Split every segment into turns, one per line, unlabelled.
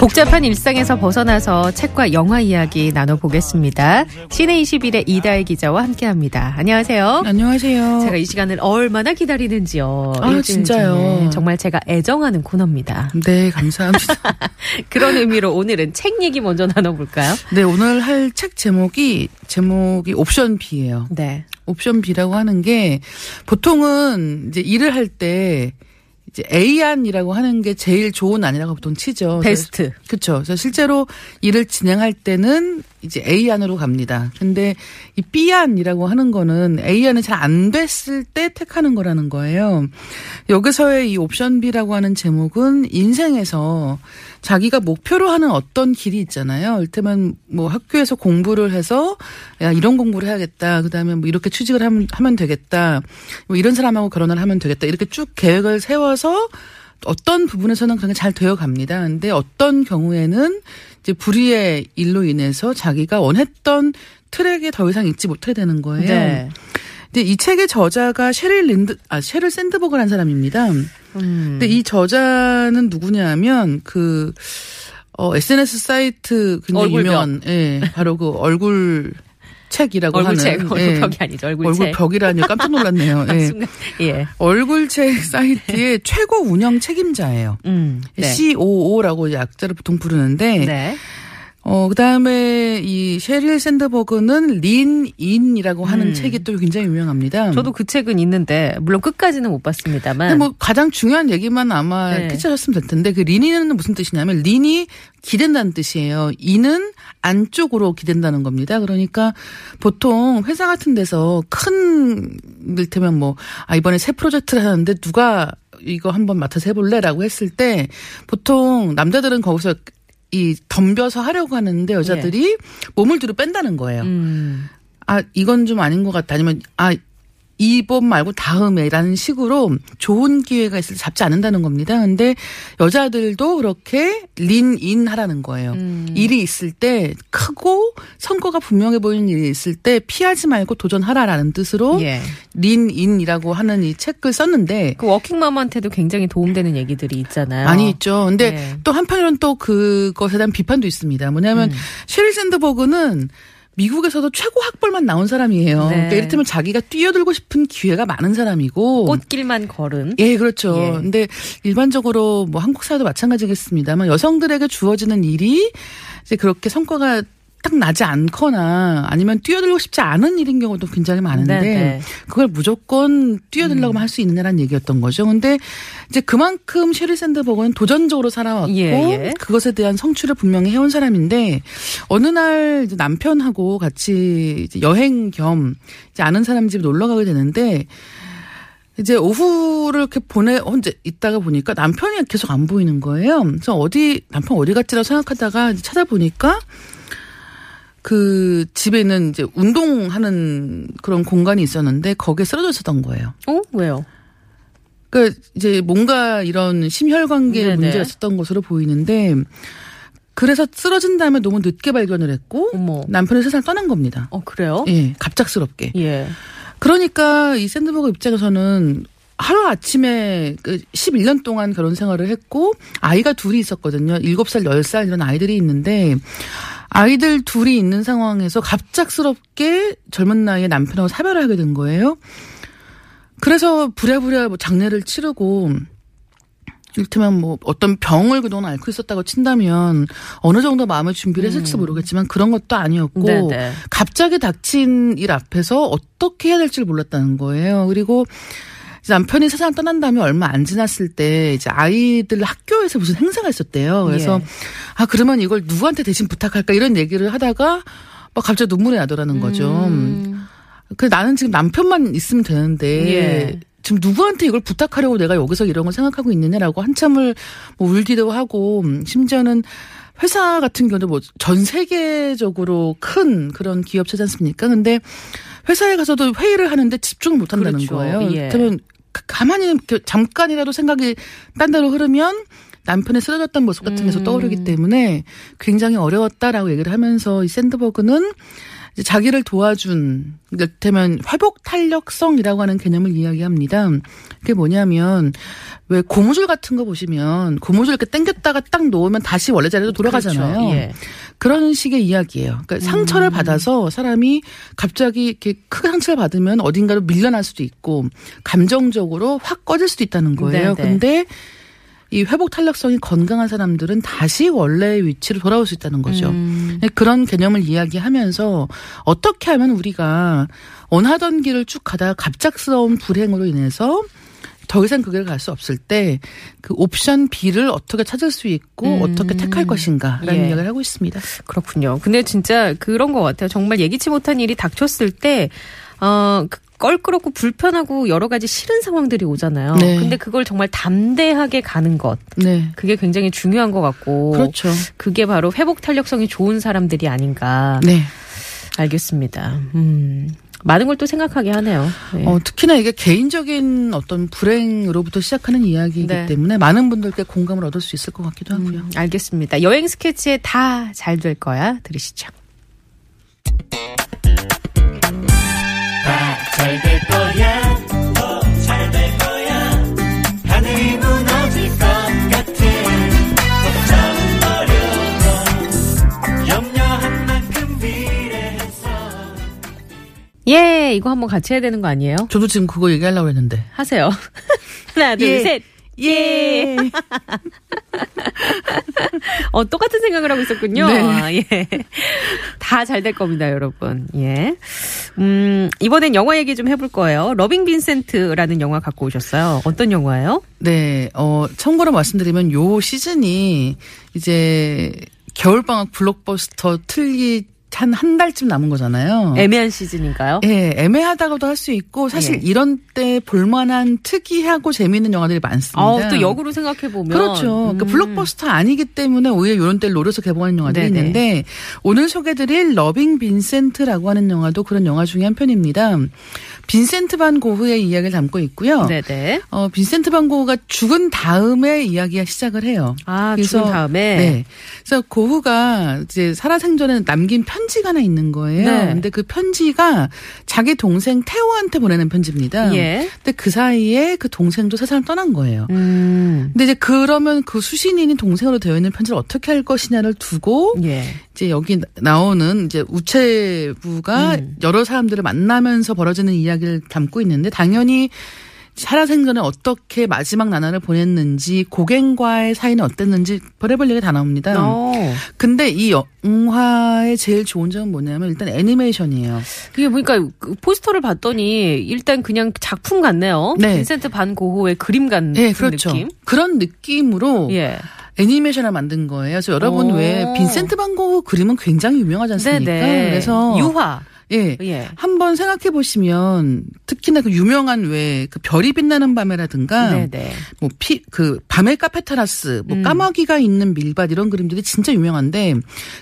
복잡한 일상에서 벗어나서 책과 영화 이야기 나눠보겠습니다. 시내 21의 이다혜 기자와 함께합니다. 안녕하세요.
안녕하세요.
제가 이 시간을 얼마나 기다리는지요.
아, 진짜요?
정말 제가 애정하는 코너입니다.
네, 감사합니다.
그런 의미로 오늘은 책 얘기 먼저 나눠볼까요?
네, 오늘 할 책 제목이 제목이 옵션 B예요.
네.
옵션 B라고 하는 게 보통은 이제 일을 할때 이제 A안이라고 하는 게 제일 좋은 안이라고 보통 치죠.
베스트.
그렇죠. 그래서 실제로 일을 진행할 때는 이제 A안으로 갑니다. 근데 이 B안이라고 하는 거는 A안이 잘안 됐을 때 택하는 거라는 거예요. 여기서의 이 옵션 B라고 하는 제목은 인생에서 자기가 목표로 하는 어떤 길이 있잖아요. 이를테면 뭐 학교에서 공부를 해서 야 이런 공부를 해야겠다. 그다음에 뭐 이렇게 취직을 하면, 하면 되겠다. 뭐 이런 사람하고 결혼을 하면 되겠다. 이렇게 쭉 계획을 세워서 어떤 부분에서는 그런 게 잘 되어 갑니다. 근데 어떤 경우에는 이제 불의의 일로 인해서 자기가 원했던 트랙에 더 이상 있지 못하게 되는 거예요.
네.
근데 이 책의 저자가 셰릴 린드 아 셰릴 샌드버그라는 사람입니다.
음.
근데 이 저자는 누구냐면 그 어, SNS 사이트 굉장히
얼굴벽.
유명한 예, 바로 그 얼굴 책이라고
얼굴책,
하는
얼굴벽이
예.
아니죠. 얼굴책.
얼굴벽이라니요. 깜짝 놀랐네요. 예.
예.
얼굴 책 사이트의 최고 운영 책임자예요.
음. 네.
COO라고 약자를 보통 부르는데
네.
어, 그 다음에 이 셰릴 샌드버그는 Lean In이라고 하는
음.
책이 또 굉장히 유명합니다.
저도 그 책은 있는데 물론 끝까지는 못 봤습니다만
근데 뭐 가장 중요한 얘기만 아마
네.
캐치하셨으면 될 텐데 그 Lean In은 무슨 뜻이냐면 Lean In이 기댄다는 뜻이에요. 이는 안쪽으로 기댄다는 겁니다. 그러니까 보통 회사 같은 데서 큰 일테면 뭐 아, 이번에 새 프로젝트를 하는데 누가 이거 한번 맡아서 해볼래 라고 했을 때 보통 남자들은 거기서 이 덤벼서 하려고 하는데 여자들이 몸을 뒤로 뺀다는 거예요.
음.
아, 이건 좀 아닌 것 같다. 아니면, 아, 이번 말고 다음에라는 식으로 좋은 기회가 있을 때 잡지 않는다는 겁니다. 근데 여자들도 그렇게 린인 하라는 거예요.
음.
일이 있을 때 크고 성과가 분명해 보이는 일이 있을 때 피하지 말고 도전하라라는 뜻으로
예.
린인이라고 하는 이 책을 썼는데
그 워킹맘한테도 굉장히 도움되는 얘기들이 있잖아요.
많이 있죠. 근데
네.
또 한편으로는 또 그것에 대한 비판도 있습니다. 뭐냐면
음.
셰릴 샌드버그는 미국에서도 최고 학벌만 나온 사람이에요.
네.
그러니까 이를테면 자기가 뛰어들고 싶은 기회가 많은 사람이고.
꽃길만 걸은.
예, 그렇죠.
예.
근데 일반적으로 뭐 한국 사회도 마찬가지겠습니다만 여성들에게 주어지는 일이 이제 그렇게 성과가 딱 나지 않거나 아니면 뛰어들고 싶지 않은 일인 경우도 굉장히 많은데
네, 네.
그걸 무조건 뛰어들려고 할수 있느냐라는 얘기였던 거죠. 근데 이제 그만큼 셰리 샌드버그는 도전적으로 살아왔고
예, 예.
그것에 대한 성취를 분명히 해온 사람인데 어느 날 이제 남편하고 같이 이제 여행 겸 이제 아는 사람 집에 놀러 가게 되는데 이제 오후를 이렇게 보내 혼자 있다가 보니까 남편이 계속 안 보이는 거예요. 그래서 어디 남편 어디 갔지라고 생각하다가 찾아보니까 그 집에 있는 이제 운동하는 그런 공간이 있었는데 거기에 쓰러져 있었던 거예요.
어? 왜요?
그 이제 뭔가 이런 심혈관계
네네.
문제가 있었던 것으로 보이는데 그래서 쓰러진 다음에 너무 늦게 발견을 했고
어머.
남편이 세상을 떠난 겁니다.
어, 그래요?
예, 갑작스럽게.
예.
그러니까 이 샌드버그 입장에서는 하루 아침에 그 11년 동안 결혼 생활을 했고 아이가 둘이 있었거든요. 7살, 10살 이런 아이들이 있는데 아이들 둘이 있는 상황에서 갑작스럽게 젊은 나이에 남편하고 사별을 하게 된 거예요. 그래서 부랴부랴 뭐 장례를 치르고 이를테면 뭐 어떤 병을 그동안 앓고 있었다고 친다면 어느 정도 마음의 준비를 했을지 모르겠지만 그런 것도 아니었고
네네.
갑자기 닥친 일 앞에서 어떻게 해야 될지를 몰랐다는 거예요. 그리고 이제 남편이 세상 떠난 다음에 얼마 안 지났을 때 이제 아이들 학교에서 무슨 행사가 있었대요. 그래서
예.
아 그러면 이걸 누구한테 대신 부탁할까 이런 얘기를 하다가 막 갑자기 눈물이 나더라는 거죠.
음.
그 나는 지금 남편만 있으면 되는데
예.
지금 누구한테 이걸 부탁하려고 내가 여기서 이런 걸 생각하고 있느냐라고 한참을 뭐 울기도 하고 음, 심지어는 회사 같은 경우도 뭐 전 세계적으로 큰 그런 기업체지 않습니까? 근데 회사에 가서도 회의를 하는데 집중을 못 한다는
그렇죠.
거예요.
예.
그러면 가만히 잠깐이라도 생각이 딴 데로 흐르면 남편의 쓰러졌던 모습 같은 게 계속
음.
떠오르기 때문에 굉장히 어려웠다라고 얘기를 하면서 이 샌드버그는 자기를 도와준 이를테면 회복 탄력성이라고 하는 개념을 이야기합니다. 그게 뭐냐면 왜 고무줄 같은 거 보시면 고무줄 이렇게 당겼다가 딱 놓으면 다시 원래 자리로 돌아가잖아요.
그렇죠. 예.
그런 식의 이야기예요. 그러니까 상처를 받아서 사람이 갑자기 이렇게 크게 상처를 받으면 어딘가로 밀려날 수도 있고 감정적으로 확 꺼질 수도 있다는 거예요.
네, 네.
근데 이 회복 탄력성이 건강한 사람들은 다시 원래의 위치로 돌아올 수 있다는 거죠.
음.
그런 개념을 이야기하면서 어떻게 하면 우리가 원하던 길을 쭉 가다가 갑작스러운 불행으로 인해서 더 이상 그 길을 갈 수 없을 때 그 옵션 B를 어떻게 찾을 수 있고
음.
어떻게 택할 것인가라는
예.
이야기를 하고 있습니다.
그렇군요. 근데 진짜 그런 것 같아요. 정말 예기치 못한 일이 닥쳤을 때, 어, 그 껄끄럽고 불편하고 여러 가지 싫은 상황들이 오잖아요.
네.
근데 그걸 정말 담대하게 가는 것.
네.
그게 굉장히 중요한 것 같고.
그렇죠.
그게 바로 회복 탄력성이 좋은 사람들이 아닌가.
네.
알겠습니다. 음. 많은 걸 또 생각하게 하네요. 네.
어, 특히나 이게 개인적인 어떤 불행으로부터 시작하는 이야기이기
네.
때문에 많은 분들께 공감을 얻을 수 있을 것 같기도 하고요.
음, 알겠습니다. 여행 스케치에 다 잘 될 거야. 들으시죠.
잘 될 거야, 잘될 거야. 하늘이 무너질 것 같은 걱정은 버려둬. 염려한 만큼 미래에서.
예, 이거 한번 같이 해야 되는 거 아니에요?
저도 지금 그거 얘기하려고 했는데.
하세요. 하나, 둘,
예.
셋. 예. 어, 똑같은 생각을 하고 있었군요.
네.
아, 예. 다 잘 될 겁니다, 여러분. 예. 음, 이번엔 영화 얘기 좀 해볼 거예요. 러빙 빈센트라는 영화 갖고 오셨어요. 어떤 영화예요?
네, 어, 참고로 말씀드리면 요 시즌이 이제 겨울방학 블록버스터 틀기 한 한 달쯤 남은 거잖아요.
애매한 시즌인가요?
예, 애매하다고도 할 수 있고 사실
예.
이런 때 볼만한 특이하고 재미있는 영화들이 많습니다.
어, 또 역으로 생각해 보면.
그렇죠. 그러니까
음.
블록버스터 아니기 때문에 오히려 이런 때를 노려서 개봉하는 영화들이
네네.
있는데 오늘 소개드릴 러빙 빈센트라고 하는 영화도 그런 영화 중에 한 편입니다. 빈센트 반 고흐의 이야기를 담고 있고요.
네네.
어, 빈센트 반 고흐가 죽은 다음에 이야기가 시작을 해요.
아,
그래서-
죽은 다음에.
네. 그래서 고흐가 이제 살아생전에 남긴 편지가 하나 있는 거예요.
네.
근데 그 편지가 자기 동생 태호한테 보내는 편지입니다.
예.
근데 그 사이에 그 동생도 세상을 떠난 거예요.
음.
근데 이제 그러면 그 수신인이 동생으로 되어 있는 편지를 어떻게 할 것이냐를 두고
예.
이제 여기 나오는 이제 우체부가
음.
여러 사람들을 만나면서 벌어지는 이야기 를 담고 있는데 당연히 살아생전에 어떻게 마지막 나날을 보냈는지 고갱과의 사이는 어땠는지 별의별 얘기 다 나옵니다.
어.
근데 이 영화의 제일 좋은 점은 뭐냐면 일단 애니메이션이에요.
그게 보니까 그 포스터를 봤더니 일단 그냥 작품 같네요.
네.
빈센트 반 고흐의 그림 같은
네, 그렇죠.
느낌.
그런 느낌으로
예.
애니메이션을 만든 거예요. 그래서 여러분
오.
왜 빈센트 반 고흐 그림은 굉장히 유명하지 않습니까?
네네.
그래서
유화.
예.
예.
한번 생각해 보시면 특히나 그 유명한 왜 그 별이 빛나는 밤에라든가
네네.
뭐피 그 밤의 카페 테라스 뭐
음.
까마귀가 있는 밀밭 이런 그림들이 진짜 유명한데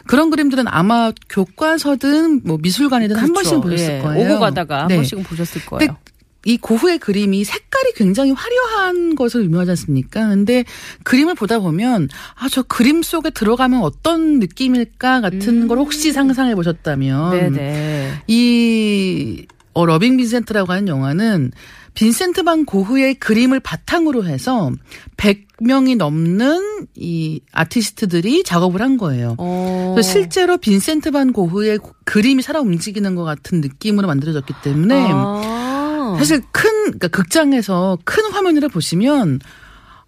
그런 그림들은 아마 교과서든 뭐 미술관이든 한 번씩 보셨을
예.
거예요.
오고 가다가 한
네.
번씩은 보셨을 거예요.
이 고흐의 그림이 색깔이 굉장히 화려한 것으로 유명하지 않습니까? 근데 그림을 보다 보면 아 저 그림 속에 들어가면 어떤 느낌일까 같은 걸 혹시 상상해 보셨다면
음. 네네.
이 어, 러빙 빈센트라고 하는 영화는 빈센트 반 고흐의 그림을 바탕으로 해서 100명이 넘는 이 아티스트들이 작업을 한 거예요.
어.
실제로 빈센트 반 고흐의 고- 그림이 살아 움직이는 것 같은 느낌으로 만들어졌기 때문에
아.
사실 큰 그러니까 극장에서 큰 화면으로 보시면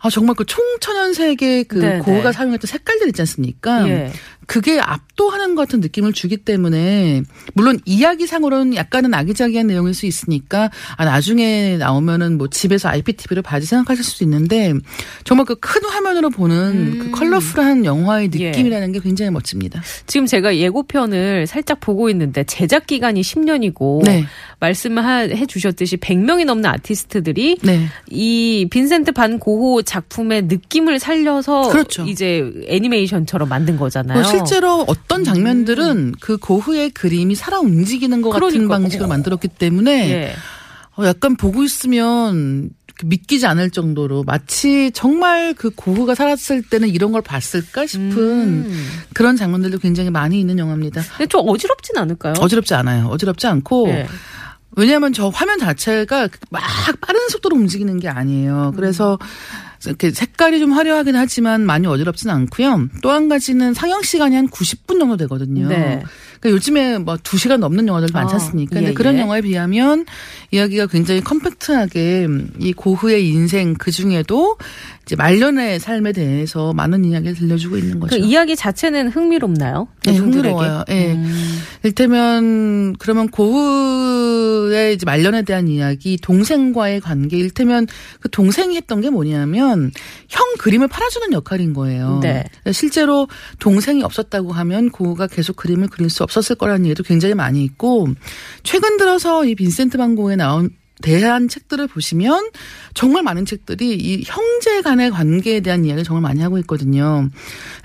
아 정말 그 총천연색의 그
네네.
고흐가 사용했던 색깔들 있지 않습니까?
예.
그게 압도하는 것 같은 느낌을 주기 때문에 물론 이야기상으로는 약간은 아기자기한 내용일 수 있으니까 아 나중에 나오면은 뭐 집에서 IPTV로 봐야지 생각하실 수도 있는데 정말 그 큰 화면으로 보는 그 컬러풀한 영화의
음. 예.
느낌이라는 게 굉장히 멋집니다.
지금 제가 예고편을 살짝 보고 있는데 제작 기간이 10년이고
네.
말씀해 주셨듯이 100명이 넘는 아티스트들이
네.
이 빈센트 반 고호 작품의 느낌을 살려서
그렇죠.
이제 애니메이션처럼 만든 거잖아요.
뭐 실제로 어떤 장면들은 그 고흐의 그림이 살아 움직이는 것 같은
그러니까.
방식으로 만들었기 때문에
예.
어, 약간 보고 있으면 믿기지 않을 정도로 마치 정말 그 고흐가 살았을 때는 이런 걸 봤을까 싶은
음.
그런 장면들도 굉장히 많이 있는 영화입니다.
근데 좀 어지럽진 않을까요?
어지럽지 않아요. 어지럽지 않고
예.
왜냐하면 저 화면 자체가 막 빠른 속도로 움직이는 게 아니에요. 그래서 이렇게 색깔이 좀 화려하긴 하지만 많이 어지럽진 않고요. 또 한 가지는 상영 시간이 한 90분 정도 되거든요.
네.
그러니까 요즘에 뭐 2시간 넘는 영화들 많지
아,
않습니까?
예,
근데 그런
예.
영화에 비하면 이야기가 굉장히 컴팩트하게 이 고흐의 인생 그 중에도 이제 말년의 삶에 대해서 많은 이야기를 들려주고 있는 거죠.
그 이야기 자체는 흥미롭나요?
네? 흥미로워요. 예.
음.
일테면 그러면 고흐의 이제 말년에 대한 이야기, 동생과의 관계. 일테면 그 동생이 했던 게 뭐냐면 형 그림을 팔아주는 역할인 거예요.
네.
실제로 동생이 없었다고 하면 고흐가 계속 그림을 그릴 수 없었을 거라는 얘기도 굉장히 많이 있고 최근 들어서 이 빈센트 반 고흐에 나온 대한 책들을 보시면 정말 많은 책들이 이 형제 간의 관계에 대한 이야기를 정말 많이 하고 있거든요.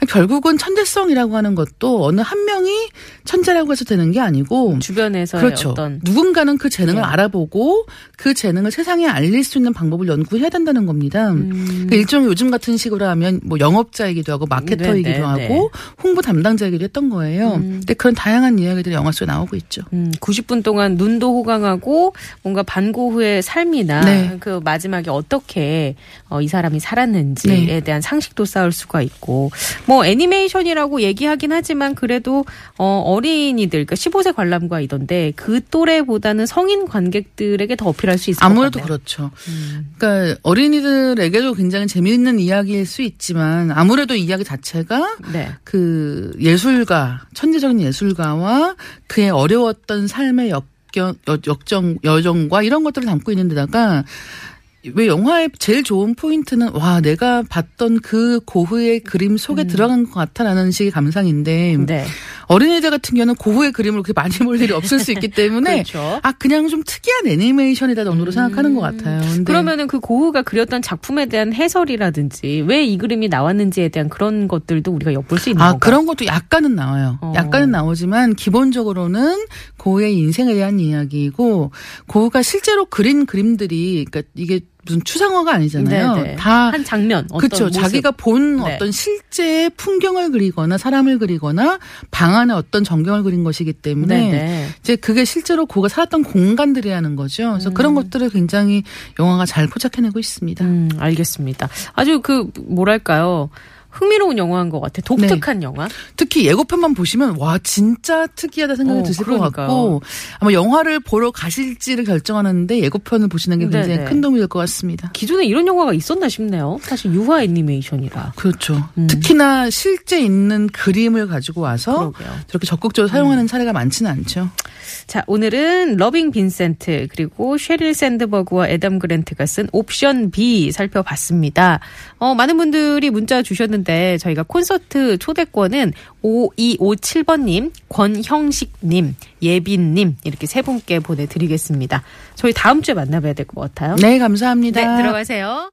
결국은 천재성이라고 하는 것도 어느 한 명이 천재라고 해서 되는 게 아니고
주변에서의
그렇죠.
어떤
누군가는 그 재능을
네.
알아보고 그 재능을 세상에 알릴 수 있는 방법을 연구해야 된다는 겁니다.
음.
그러니까 일종의 요즘 같은 식으로 하면 뭐 영업자이기도 하고 마케터이기도
네, 네,
하고
네.
홍보 담당자이기도 했던 거예요. 근데 그런 다양한 이야기들이 영화 속에 나오고 있죠.
음, 90분 동안 눈도 호강하고 뭔가 반고 흐의 삶이나
네.
그 마지막에 어떻게 어, 이 사람이 살았는지에
네.
대한 상식도 쌓을 수가 있고 뭐 애니메이션이라고 얘기하긴 하지만 그래도 어, 어린이들 그러니까 15세 관람가이던데 그 또래보다는 성인 관객들에게 더 어필할 수 있을 것
아무래도. 그렇죠. 그러니까 어린이들에게도 굉장히 재미있는 이야기일 수 있지만 아무래도 이 이야기 자체가
네.
그 예술가, 천재적인 예술가와 그의 어려웠던 삶의 역경, 여- 역정, 여정과 이런 것들을 담고 있는 데다가 왜 영화의 제일 좋은 포인트는 와 내가 봤던 그 고흐의 그림 속에 들어간 것 같아라는 식의 감상인데
음. 네.
어린이들 같은 경우는 고흐의 그림을 그렇게 많이 볼 일이 없을 수 있기 때문에
그렇죠.
아 그냥 좀 특이한 애니메이션이다 정도로 생각하는 것 같아요.
그러면은 그 고흐가 그렸던 작품에 대한 해설이라든지 왜 이 그림이 나왔는지에 대한 그런 것들도 우리가 엿볼 수 있는
아,
건가요?
그런 것도 약간은 나와요.
어.
약간은 나오지만 기본적으로는 고흐의 인생에 대한 이야기이고 고흐가 실제로 그린 그림들이 그러니까 이게 무슨 추상화가 아니잖아요.
네네. 다한 장면
그렇죠. 자기가 본
네.
어떤 실제 풍경을 그리거나 사람을 그리거나 방 안에 어떤 전경을 그린 것이기 때문에
네네.
이제 그게 실제로 고가 살았던 공간들이라는 거죠. 그래서 그런 것들을 굉장히 영화가 잘 포착해내고 있습니다.
음, 알겠습니다. 아주 그 뭐랄까요? 흥미로운 영화인 것 같아. 독특한
네.
영화.
특히 예고편만 보시면 와 진짜 특이하다 생각이
어,
드실
그러니까요.
것 같고 아마 영화를 보러 가실지를 결정하는데 예고편을 보시는 게 굉장히
네네.
큰 도움이 될 것 같습니다.
기존에 이런 영화가 있었나 싶네요. 사실 유화 애니메이션이라.
그렇죠.
음.
특히나 실제 있는 그림을 가지고 와서
그러게요. 음.
저렇게 적극적으로 사용하는 사례가 많지는 않죠.
자, 오늘은 러빙 빈센트 그리고 쉐릴 샌드버그와 에담 그랜트가 쓴 옵션 B 살펴봤습니다. 어, 많은 분들이 문자 주셨는데 저희가 콘서트 초대권은 5257번님, 권형식님, 예빈님 이렇게 세 분께 보내드리겠습니다. 저희 다음 주에 만나봐야 될 것 같아요.
네, 감사합니다.
네, 들어가세요.